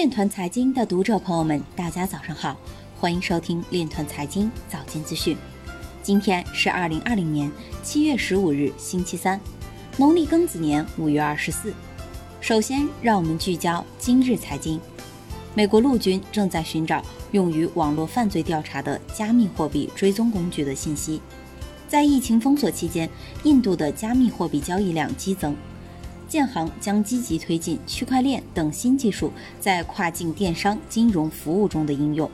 链团财经的读者朋友们，大家早上好，欢迎收听链团财经早间资讯。今天是二零二零年七月十五日，星期三，农历庚子年五月二十四。首先，让我们聚焦今日财经。美国陆军正在寻找用于网络犯罪调查的加密货币追踪工具的信息。在疫情封锁期间，印度的加密货币交易量激增。建行将积极推进区块链等新技术在跨境电商金融服务中的应用。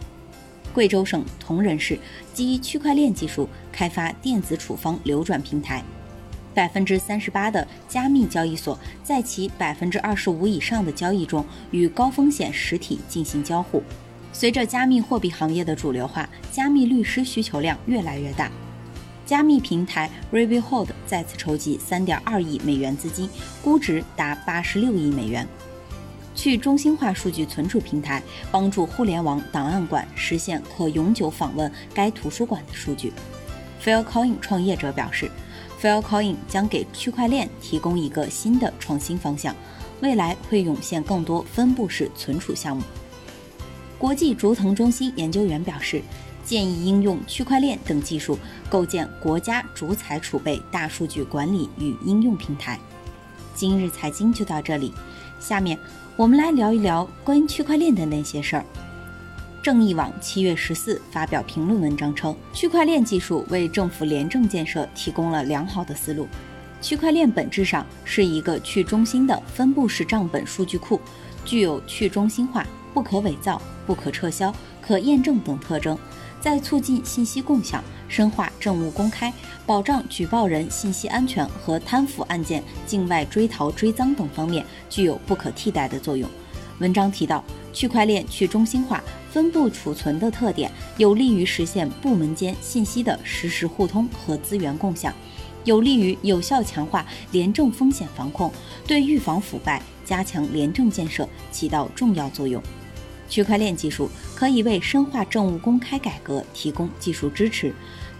贵州省铜仁市基于区块链技术开发电子处方流转平台，百分之三十八的加密交易所在其百分之二十五以上的交易中与高风险实体进行交互。随着加密货币行业的主流化，加密律师需求量越来越大。加密平台 Revihold 再次筹集3.2亿美元资金，估值达86亿美元。去中心化数据存储平台帮助互联网档案馆实现可永久访问该图书馆的数据。Filecoin 创业者表示，Filecoin 将给区块链提供一个新的创新方向，未来会涌现更多分布式存储项目。国际竹藤中心研究员表示。建议应用区块链等技术构建国家主材储备大数据管理与应用平台。今日财经就到这里，下面我们来聊一聊关于区块链的那些事儿。正义网七月十四发表评论文章称，区块链技术为政府廉政建设提供了良好的思路。区块链本质上是一个去中心的分布式账本数据库，具有去中心化、不可伪造、不可撤销、可验证等特征。在促进信息共享、深化政务公开、保障举报人信息安全和贪腐案件境外追逃追赃等方面具有不可替代的作用。文章提到，区块链去中心化、分布储存的特点有利于实现部门间信息的实时互通和资源共享，有利于有效强化廉政风险防控，对预防腐败、加强廉政建设起到重要作用。区块链技术可以为深化政务公开改革提供技术支持。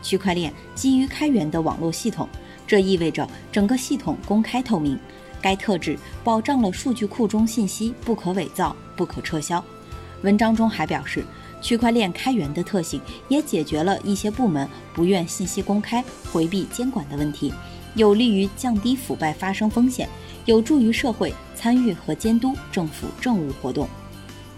区块链基于开源的网络系统，这意味着整个系统公开透明。该特质保障了数据库中信息不可伪造、不可撤销。文章中还表示，区块链开源的特性也解决了一些部门不愿信息公开、回避监管的问题，有利于降低腐败发生风险，有助于社会参与和监督政府政务活动。